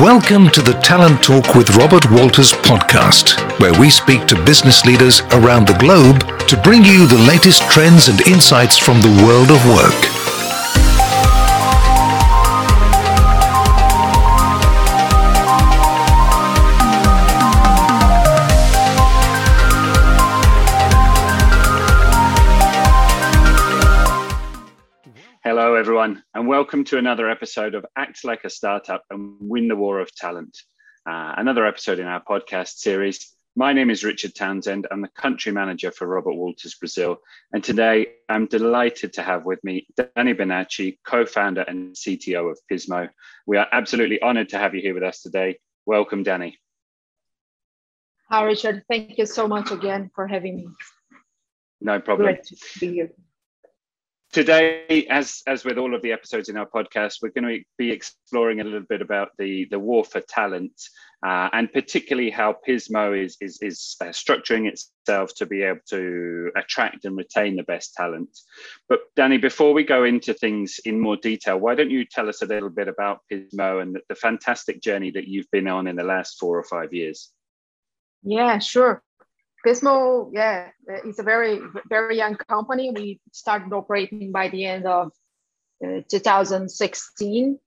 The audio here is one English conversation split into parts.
Welcome to the Talent Talk with Robert Walters podcast, where we speak to business leaders around the globe to bring you the latest trends and insights from the world of work. Welcome to another episode of Act Like a Startup and Win the War of Talent. Uh, another episode in our podcast series. My name is Richard Townsend. I'm the country manager for Robert Walters Brazil. And today I'm delighted to have with me Danny Binatti, co founder and CTO of Pismo. We are absolutely honored to have you here with us today. Welcome, Danny. Hi, Richard. Thank you so much again for having me. No problem. Great to be here. Today, as as with all of the episodes in our podcast, we're going to be exploring a little bit about the the war for talent, uh, and particularly how Pismo is is, is uh, structuring itself to be able to attract and retain the best talent. But Danny, before we go into things in more detail, why don't you tell us a little bit about Pismo and the, the fantastic journey that you've been on in the last four or five years? Yeah, sure. Pismo, yeah, it's a very, very young company. We started operating by the end of uh, 2016.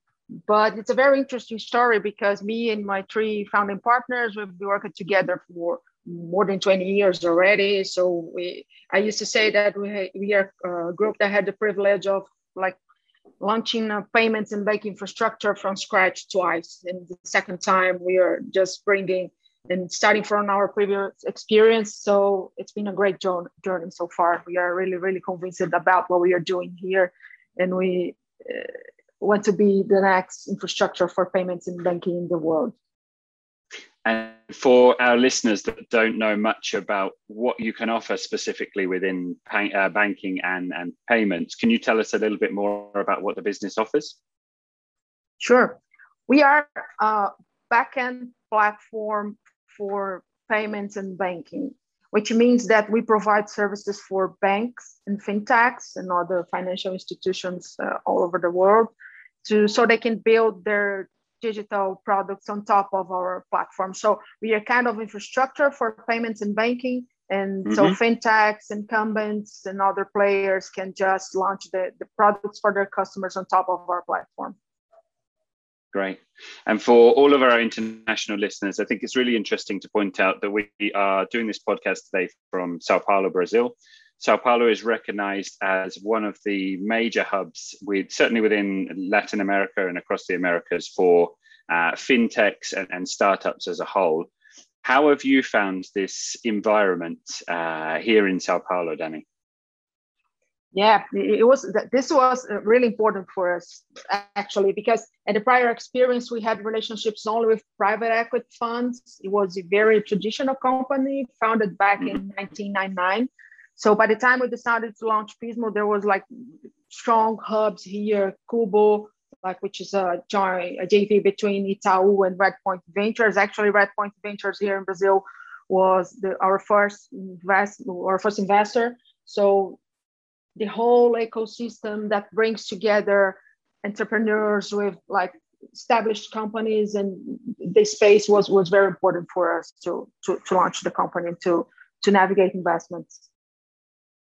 But it's a very interesting story because me and my three founding partners, we've been working together for more than 20 years already. So we, I used to say that we, we are a group that had the privilege of like launching payments and bank infrastructure from scratch twice. And the second time we are just bringing and starting from our previous experience. So it's been a great journey so far. We are really, really convinced about what we are doing here. And we uh, want to be the next infrastructure for payments and banking in the world. And for our listeners that don't know much about what you can offer specifically within pay, uh, banking and, and payments, can you tell us a little bit more about what the business offers? Sure. We are a backend platform for payments and banking, which means that we provide services for banks and fintechs and other financial institutions uh, all over the world to so they can build their digital products on top of our platform. So we are kind of infrastructure for payments and banking. And mm-hmm. so fintechs, incumbents, and other players can just launch the, the products for their customers on top of our platform. Great. And for all of our international listeners, I think it's really interesting to point out that we are doing this podcast today from Sao Paulo, Brazil. Sao Paulo is recognized as one of the major hubs, with certainly within Latin America and across the Americas for uh, fintechs and, and, startups as a whole. How have you found this environment uh, here in Sao Paulo, Danny? Yeah it was this was uh, really important for us actually because in the prior experience we had relationships only with private equity funds. It was a very traditional company founded back in 1999 mm-hmm. so by the time we decided to launch pismo there was like strong hubs here Cubo like which is a joint a jv between itaú and redpoint ventures. Actually redpoint ventures here in brazil was the, our first invest our first investor. So the whole ecosystem that brings together entrepreneurs with like established companies and the space was was very important for us to to, to launch the company to to navigate investments.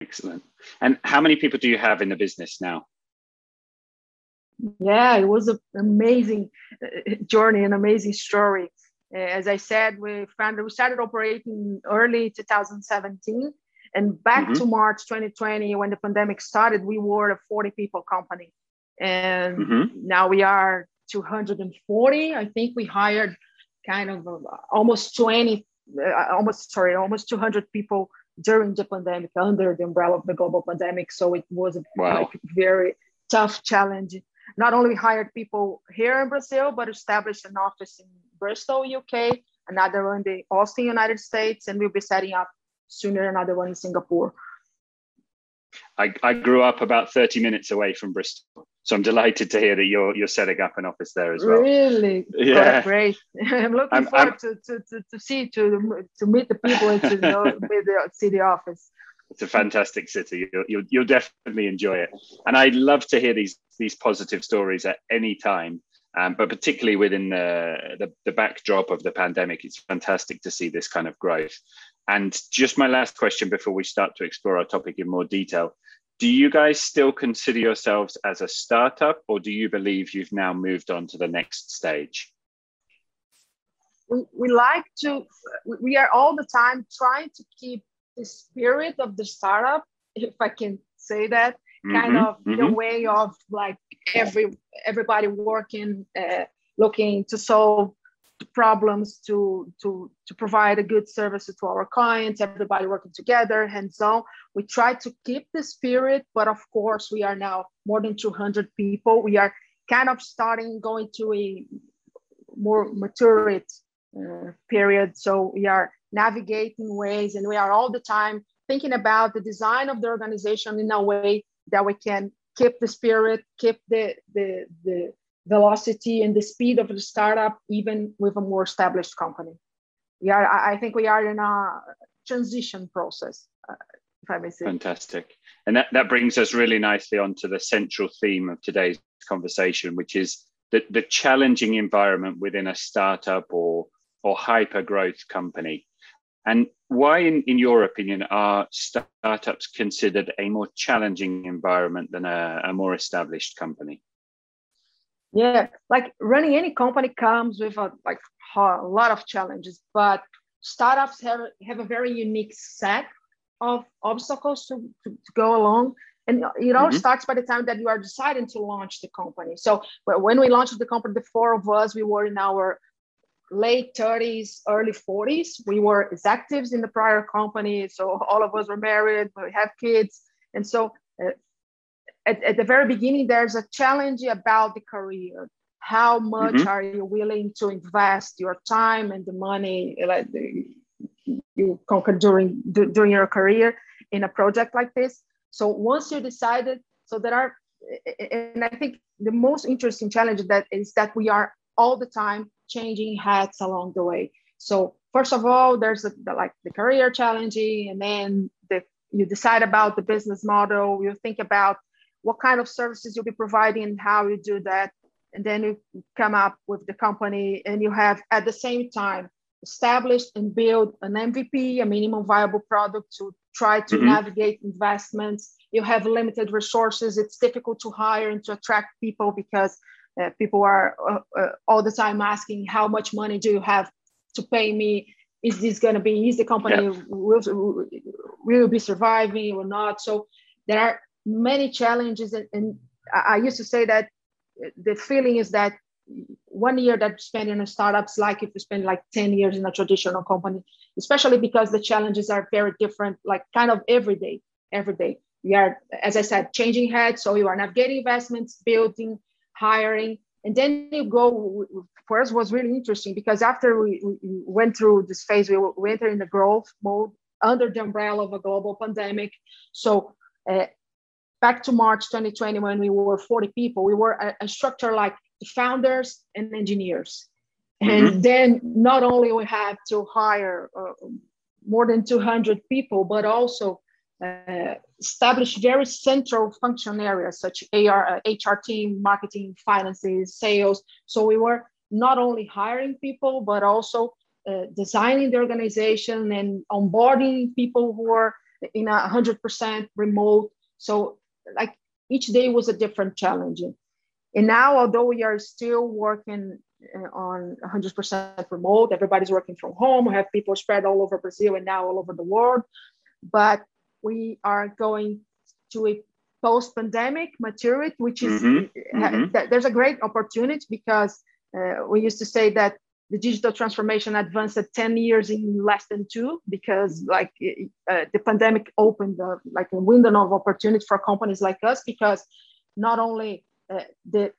Excellent. And how many people do you have in the business now? Yeah it was an amazing uh, journey an amazing story. As i said we found we started operating early 2017 and back mm-hmm. to March 2020, when the pandemic started, we were a 40 people company. And mm-hmm. now we are 240. I think we hired kind of uh, almost 20, uh, almost, sorry, almost 200 people during the pandemic under the umbrella of the global pandemic. So it was a wow. like, very tough challenge. Not only hired people here in Brazil, but established an office in Bristol, UK, another one in the Austin, United States, and we'll be setting up sooner another one in Singapore. I, I grew up about 30 minutes away from Bristol. So I'm delighted to hear that you're you're setting up an office there as well. Really? Yeah. Great. I'm looking I'm, forward I'm, to, to, to, to see to to meet the people and to know the city office. It's a fantastic city. You'll, you'll, you'll definitely enjoy it. And I'd love to hear these these positive stories at any time Um, but particularly within the, the, the backdrop of the pandemic, it's fantastic to see this kind of growth. And just my last question before we start to explore our topic in more detail. Do you guys still consider yourselves as a startup, or do you believe you've now moved on to the next stage? We, we like to, we are all the time trying to keep the spirit of the startup, if I can say that, kind mm-hmm, of mm-hmm. the way of like every everybody working, uh, looking to solve problems to to to provide a good service to our clients everybody working together hands on. We try to keep the spirit but of course we are now more than 200 people. We are kind of starting going to a more mature uh, period. So we are navigating ways and we are all the time thinking about the design of the organization in a way that we can keep the spirit keep the the the velocity and the speed of the startup, even with a more established company. We are, I think we are in a transition process, uh, if I may say. Fantastic. And that, that brings us really nicely onto the central theme of today's conversation, which is the, the challenging environment within a startup or, or hyper growth company. And why, in, in your opinion, are startups considered a more challenging environment than a, a more established company? Yeah, like running any company comes with a like a lot of challenges, but startups have have a very unique set of obstacles to, to, to go along. And it all mm-hmm. starts by the time that you are deciding to launch the company. So when we launched the company, the four of us, we were in our late 30s, early 40s. We were executives in the prior company. So all of us were married, we have kids. And so uh, at, at the very beginning, there's a challenge about the career. How much mm-hmm. are you willing to invest your time and the money like you conquer during during your career in a project like this? So once you decided, so there are, and I think the most interesting challenge that is that we are all the time changing hats along the way. So first of all, there's a, the, like the career challenging, and then the you decide about the business model. You think about what kind of services you'll be providing and how you do that. And then you come up with the company and you have at the same time established and build an MVP, a minimum viable product to try to mm-hmm. navigate investments. You have limited resources. It's difficult to hire and to attract people because uh, people are uh, uh, all the time asking, how much money do you have to pay me? Is this going to be, is the company yeah. will, will be surviving or not? So there are many challenges and, and I used to say that the feeling is that one year that you spend in a startup's like if you spend like 10 years in a traditional company, especially because the challenges are very different, like kind of every day, every day. We are, as I said, changing heads. So you are navigating investments, building, hiring, and then you go. For us, was really interesting because after we, we went through this phase, we, we entered in the growth mode under the umbrella of a global pandemic. So uh, back to March 2020 when we were 40 people, we were a, a structure like the founders and engineers. Mm-hmm. And then not only we had to hire uh, more than 200 people, but also uh, establish very central function areas such as AR, uh, HR team, marketing, finances, sales. So we were not only hiring people, but also uh, designing the organization and onboarding people who are in a 100% remote. So like each day was a different challenge. And now, although we are still working uh, on 100% remote, everybody's working from home. We have people spread all over Brazil and now all over the world. But we are going to a post-pandemic maturity, which is mm-hmm. Mm-hmm. there's a great opportunity because uh, we used to say that the digital transformation advanced 10 years in less than two because like uh, the pandemic opened uh, like a window of opportunity for companies like us because not only uh, the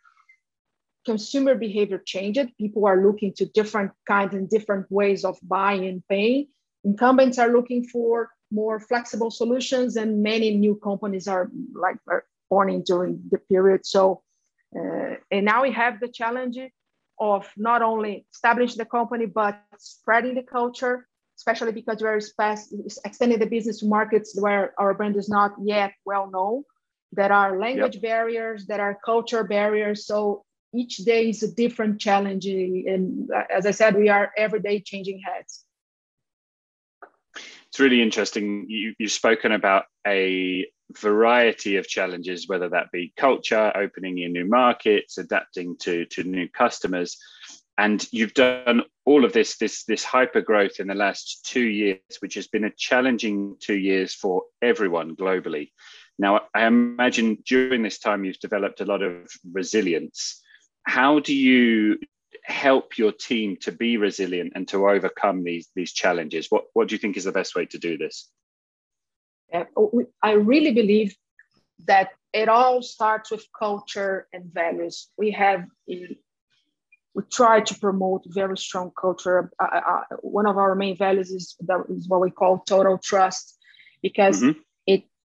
consumer behavior changed people are looking to different kinds and different ways of buying and paying. Incumbents are looking for more flexible solutions and many new companies are like are born during the period. So uh, and now we have the challenge of not only establishing the company, but spreading the culture, especially because we're extending the business to markets where our brand is not yet well known. There are language yep. barriers, there are culture barriers. So each day is a different challenge. And uh, as I said, we are every day changing heads. It's really interesting. You, you've spoken about a variety of challenges, whether that be culture, opening in new markets, adapting to, to new customers. And you've done all of this, this, this hyper growth in the last two years, which has been a challenging two years for everyone globally. Now, I imagine during this time you've developed a lot of resilience. How do you help your team to be resilient and to overcome these, these challenges? What, what do you think is the best way to do this? Yeah, I really believe that it all starts with culture and values. We have a, we try to promote very strong culture. Uh, uh, uh one of our main values is, that is what we call total trust, because mm-hmm.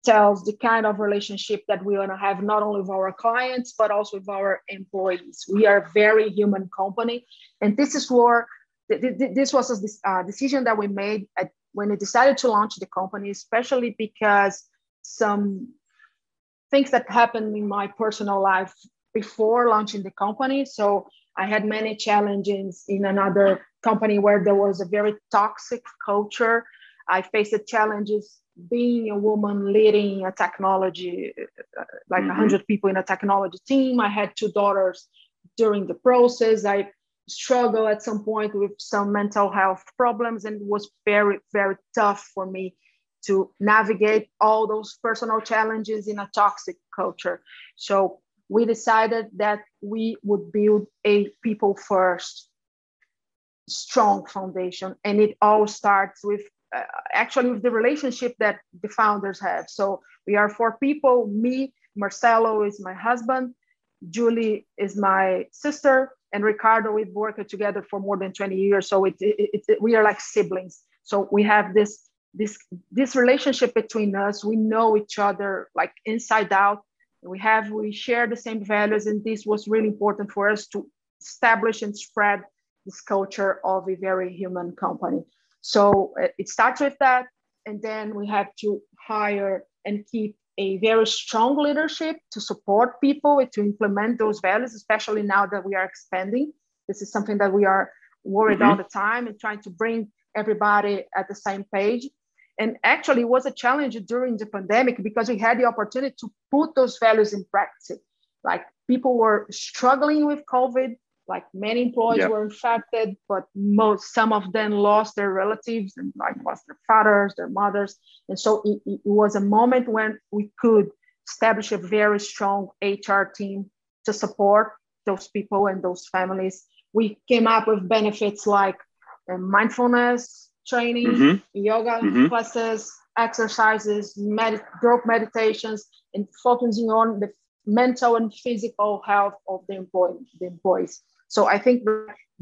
Tells the kind of relationship that we want to have not only with our clients but also with our employees. We are a very human company, and this is where this was a uh, decision that we made when I decided to launch the company, especially because some things that happened in my personal life before launching the company. So I had many challenges in another company where there was a very toxic culture. I faced challenges being a woman leading a technology, like mm-hmm. 100 people in a technology team. I had two daughters during the process. I struggle at some point with some mental health problems and it was very very tough for me to navigate all those personal challenges in a toxic culture so we decided that we would build a people first strong foundation and it all starts with uh, actually with the relationship that the founders have so we are four people me marcelo is my husband julie is my sister and Ricardo, we've worked together for more than 20 years. So it, it, it, we are like siblings. So we have this, this, this relationship between us. We know each other like inside out. We have, we share the same values. And this was really important for us to establish and spread this culture of a very human company. So uh, it starts with that. And then we have to hire and keep a very strong leadership to support people to implement those values, especially now that we are expanding. This is something that we are worried mm-hmm. all the time and trying to bring everybody at the same page. And actually, it was a challenge during the pandemic because we had the opportunity to put those values in practice. Like people were struggling with COVID, like many employees yep. were infected, but most some of them lost their relatives and like lost their fathers, their mothers. And so it, it was a moment when we could establish a very strong HR team to support those people and those families. We came up with benefits like uh, mindfulness training, mm-hmm. yoga mm-hmm. classes, exercises, med- group meditations, and focusing on the mental and physical health of the, employee, the employees. So I think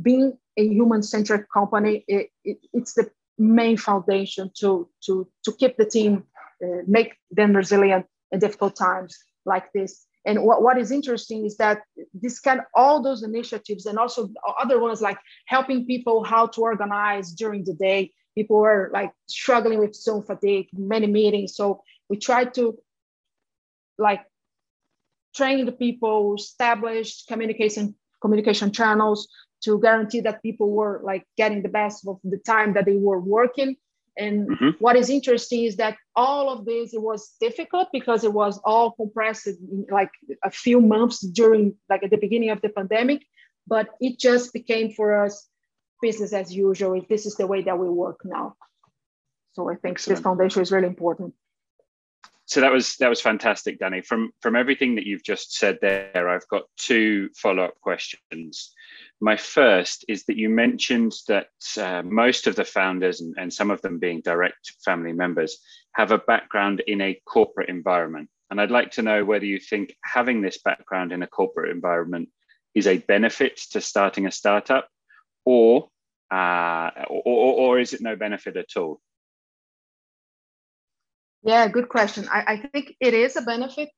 being a human-centric company, it, it, it's the main foundation to, to, to keep the team, uh, make them resilient in difficult times like this. And what, what is interesting is that this kind all those initiatives and also other ones like helping people how to organize during the day. People were like struggling with Zoom fatigue, many meetings. So we try to like train the people, establish communication communication channels to guarantee that people were like getting the best of the time that they were working and mm-hmm. what is interesting is that all of this it was difficult because it was all compressed in like a few months during like at the beginning of the pandemic but it just became for us business as usual this is the way that we work now so i think Excellent. this foundation is really important so that was that was fantastic, Danny. From from everything that you've just said there, I've got two follow up questions. My first is that you mentioned that uh, most of the founders and, and some of them being direct family members have a background in a corporate environment, and I'd like to know whether you think having this background in a corporate environment is a benefit to starting a startup, or uh, or, or is it no benefit at all? Yeah, good question. I, I think it is a benefit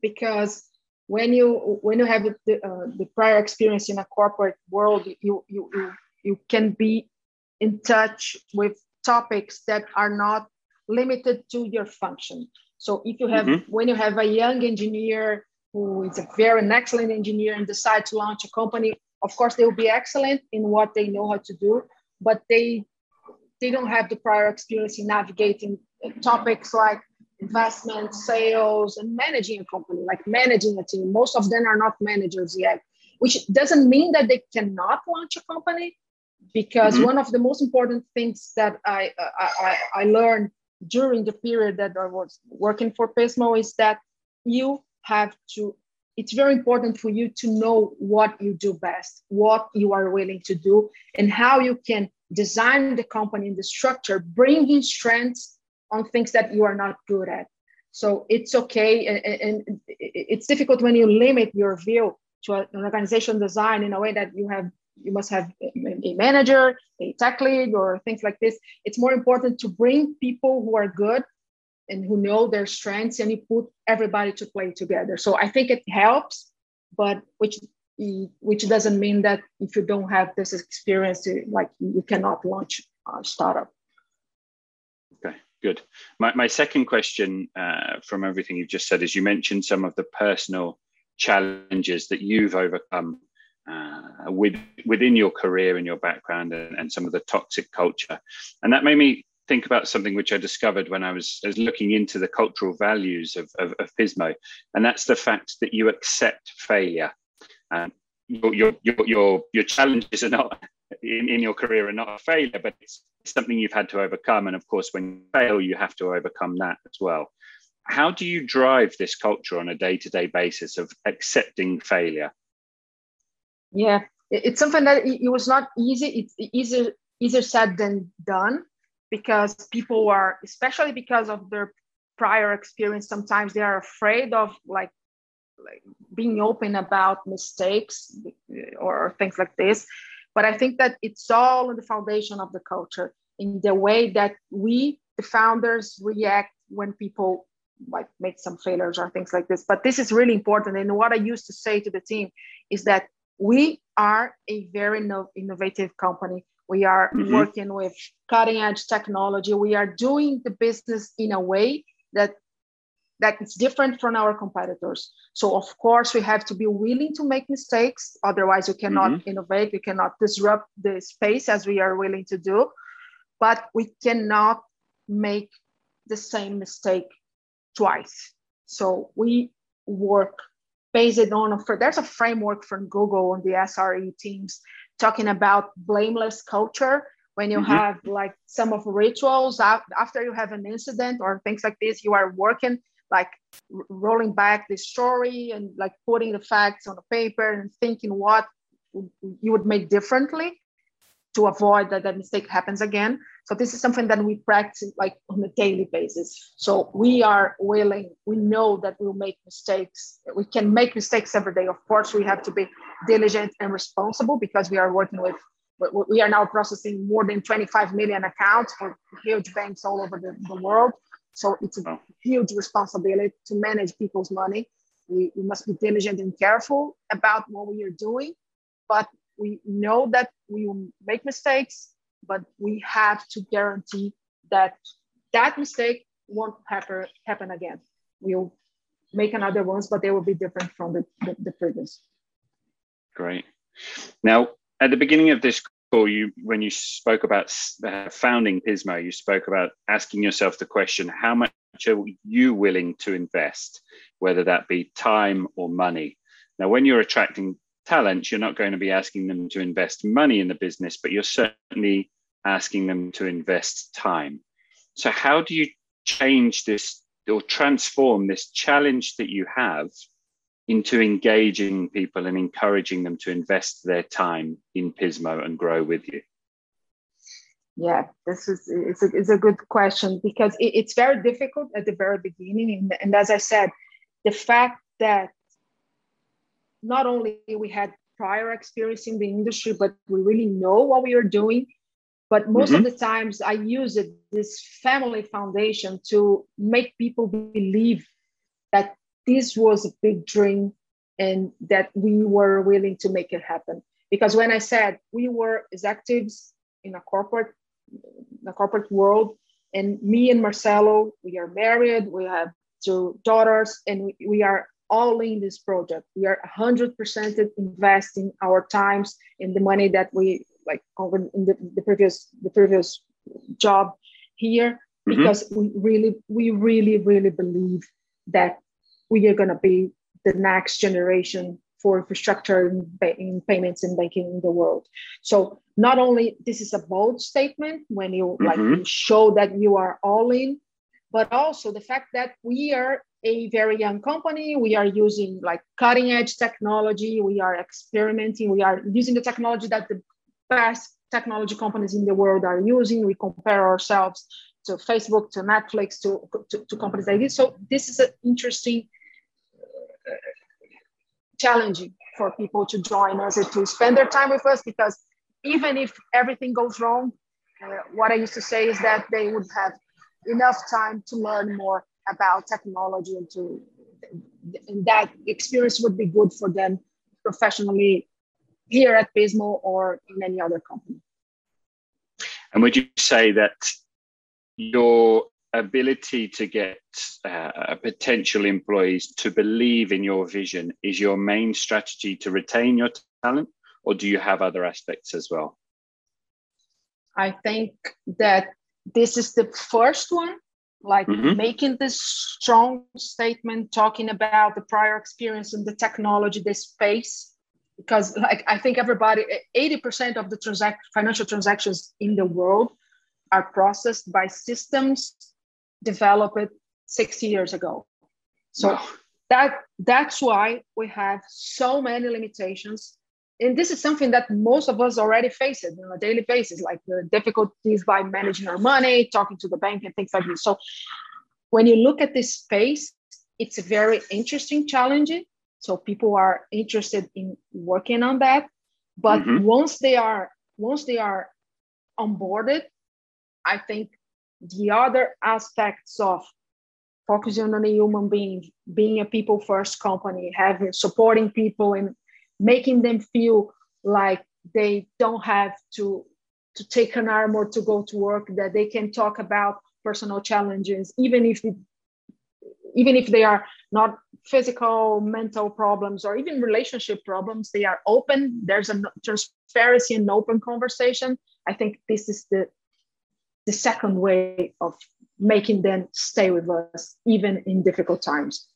because when you when you have the, uh, the prior experience in a corporate world, you, you you you can be in touch with topics that are not limited to your function. So if you have mm-hmm. when you have a young engineer who is a very an excellent engineer and decide to launch a company, of course they will be excellent in what they know how to do, but they they don't have the prior experience in navigating topics like investment, sales, and managing a company, like managing a team. Most of them are not managers yet, which doesn't mean that they cannot launch a company, because mm-hmm. one of the most important things that I, I, I learned during the period that I was working for Pismo is that you have to, it's very important for you to know what you do best, what you are willing to do, and how you can design the company and the structure, bringing strengths on things that you are not good at. So it's okay. And, it's difficult when you limit your view to an organization design in a way that you have you must have a manager, a tech lead, or things like this. It's more important to bring people who are good and who know their strengths and you put everybody to play together. So I think it helps, but which which doesn't mean that if you don't have this experience, like you cannot launch a startup. Good. My, my second question uh, from everything you've just said is you mentioned some of the personal challenges that you've overcome uh, with, within your career and your background and, and, some of the toxic culture. And that made me think about something which I discovered when I was, I was looking into the cultural values of, of, of, Pismo. And that's the fact that you accept failure. Um, your, your, your, your, your challenges are not in, in your career are not a failure, but it's something you've had to overcome. And of course, when you fail, you have to overcome that as well. How do you drive this culture on a day to day basis of accepting failure? Yeah, it's something that it was not easy. It's easier easier said than done because people are, especially because of their prior experience, sometimes they are afraid of like like being open about mistakes or things like this. But I think that it's all in the foundation of the culture, in the way that we, the founders, react when people like make some failures or things like this. But this is really important. And what I used to say to the team is that we are a very no- innovative company. We are mm-hmm. working with cutting edge technology. We are doing the business in a way that that is different from our competitors. So of course we have to be willing to make mistakes. Otherwise, you cannot mm-hmm. innovate. You cannot disrupt the space as we are willing to do. But we cannot make the same mistake twice. So we work based on a, there's a framework from Google on the SRE teams talking about blameless culture when you mm-hmm. have like some of rituals after you have an incident or things like this you are working like rolling back the story and like putting the facts on the paper and thinking what you would make differently to avoid that that mistake happens again. So this is something that we practice like on a daily basis. So we are willing, we know that we'll make mistakes. We can make mistakes every day. Of course, we have to be diligent and responsible because we are working with, we are now processing more than 25 million accounts for huge banks all over the, the world. So it's a oh. huge responsibility to manage people's money. We, we must be diligent and careful about what we are doing, but we know that we will make mistakes, but we have to guarantee that that mistake won't happen, happen again. We'll make another ones, but they will be different from the, the, the previous. Great. Now, at the beginning of this you when you spoke about founding Pismo, you spoke about asking yourself the question: How much are you willing to invest, whether that be time or money? Now, when you're attracting talents, you're not going to be asking them to invest money in the business, but you're certainly asking them to invest time. So, how do you change this or transform this challenge that you have into engaging people and encouraging them to invest their time in Pismo and grow with you? Yeah, this is it's a, it's a good question because it, it's very difficult at the very beginning, and, and as I said, the fact that not only we had prior experience in the industry, but we really know what we are doing. But most mm-hmm. of the times, I use it, this family foundation to make people believe that this was a big dream and that we were willing to make it happen. Because when I said we were executives in a corporate, the corporate world, and me and Marcelo, we are married, we have two daughters, and we, we are all in this project. We are 100% investing our times in the money that we like in the, the previous the previous job here mm-hmm. because we really we really really believe that we are going to be the next generation for infrastructure in, in, payments and banking in the world. So not only this is a bold statement when you mm-hmm. like you show that you are all in, but also the fact that we are a very young company. We are using like cutting edge technology. We are experimenting. We are using the technology that the best technology companies in the world are using. We compare ourselves to Facebook, to Netflix, to, to, to companies like this. So this is an interesting uh, challenging for people to join us and to spend their time with us because even if everything goes wrong, uh, what I used to say is that they would have enough time to learn more about technology and to and that experience would be good for them professionally here at Pismo or in any other company. And would you say that your ability to get uh, potential employees to believe in your vision is your main strategy to retain your talent, or do you have other aspects as well? I think that this is the first one, like mm-hmm. making this strong statement, talking about the prior experience and the technology, the space. Because, like, I think everybody, 80% of the transact- financial transactions in the world are processed by systems developed 60 years ago. So wow. that that's why we have so many limitations. And this is something that most of us already face it on a daily basis, like the difficulties by managing our money, talking to the bank, and things like this. So when you look at this space, it's a very interesting challenge. So people are interested in working on that. But mm-hmm. once they are once they are onboarded, I think the other aspects of focusing on a human being, being a people first company, having supporting people and making them feel like they don't have to to take an arm or to go to work, that they can talk about personal challenges, even if it, even if they are not physical, mental problems, or even relationship problems, they are open. There's a transparency and open conversation. I think this is the the second way of making them stay with us even in difficult times.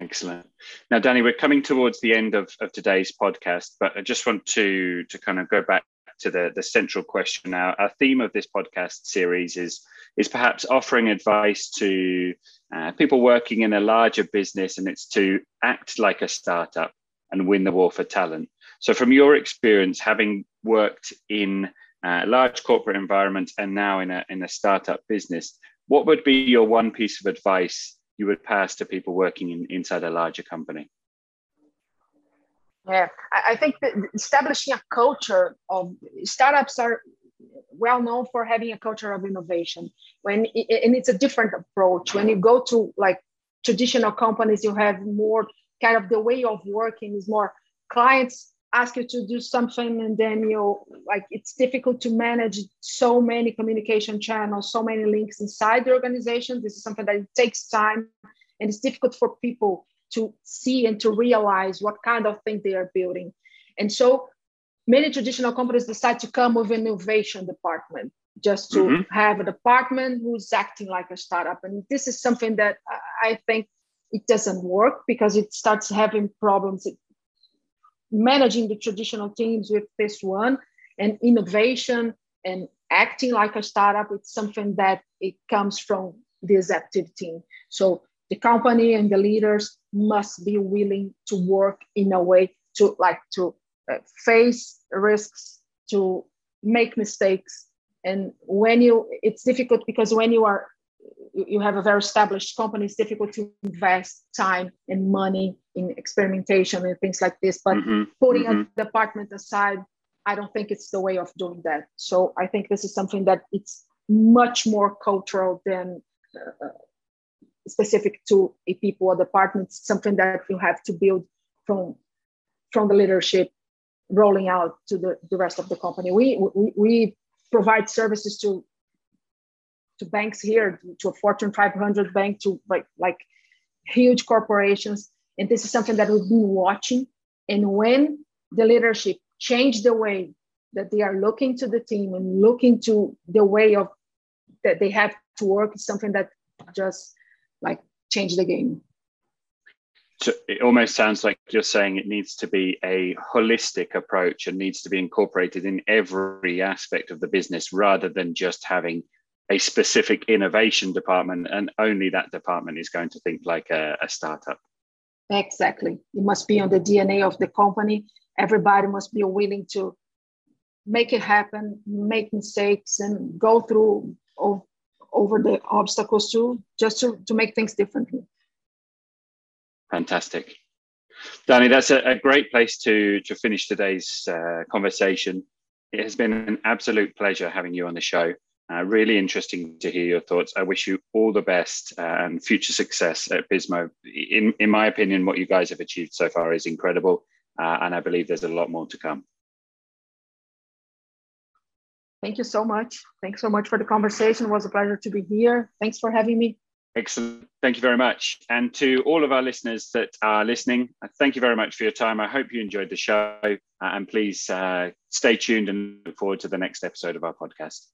Excellent. Now, Danny, we're coming towards the end of, of today's podcast, but I just want to, to kind of go back to the, the central question. Now, our theme of this podcast series is, is perhaps offering advice to uh, people working in a larger business, and it's to act like a startup and win the war for talent. So, from your experience, having worked in uh, large corporate environment and now in a, in a startup business, what would be your one piece of advice you would pass to people working in, inside a larger company? Yeah, I think that establishing a culture of startups are well known for having a culture of innovation. When and it's a different approach. When you go to like traditional companies, you have more kind of the way of working is more clients ask you to do something and then you like it's difficult to manage so many communication channels so many links inside the organization. This is something that it takes time and it's difficult for people to see and to realize what kind of thing they are building. And so many traditional companies decide to come with an innovation department just to mm-hmm. have a department who's acting like a startup. And this is something that i think it doesn't work because it starts having problems managing the traditional teams with this one and innovation and acting like a startup it's something that it comes from the executive team. So the company and the leaders must be willing to work in a way to like to uh, face risks to make mistakes. And when you it's difficult because when you are you have a very established company, it's difficult to invest time and money in experimentation and things like this. But mm-hmm. putting mm-hmm. a department aside, I don't think it's the way of doing that. So I think this is something that it's much more cultural than uh, specific to a people or department. It's something that you have to build from from the leadership rolling out to the, the rest of the company. We, we, we provide services to to banks here, to a Fortune 500 bank, to like like huge corporations. And this is something that we've been watching. And when the leadership change the way that they are looking to the team and looking to the way of that they have to work, is something that just like change the game. So it almost sounds like you're saying it needs to be a holistic approach and needs to be incorporated in every aspect of the business rather than just having a specific innovation department and only that department is going to think like a, a startup. Exactly. It must be on the DNA of the company. Everybody must be willing to make it happen, make mistakes, and go through over the obstacles too, just to, to make things differently. Fantastic. Danny, that's a, a great place to, to finish today's uh, conversation. It has been an absolute pleasure having you on the show. Uh, really interesting to hear your thoughts. I wish you all the best uh, and future success at Pismo. In, in my opinion, what you guys have achieved so far is incredible, uh, and I believe there's a lot more to come. Thank you so much. Thanks so much for the conversation. It was a pleasure to be here. Thanks for having me. Excellent. Thank you very much. And to all of our listeners that are listening, uh, thank you very much for your time. I hope you enjoyed the show. Uh, and please uh, stay tuned and look forward to the next episode of our podcast.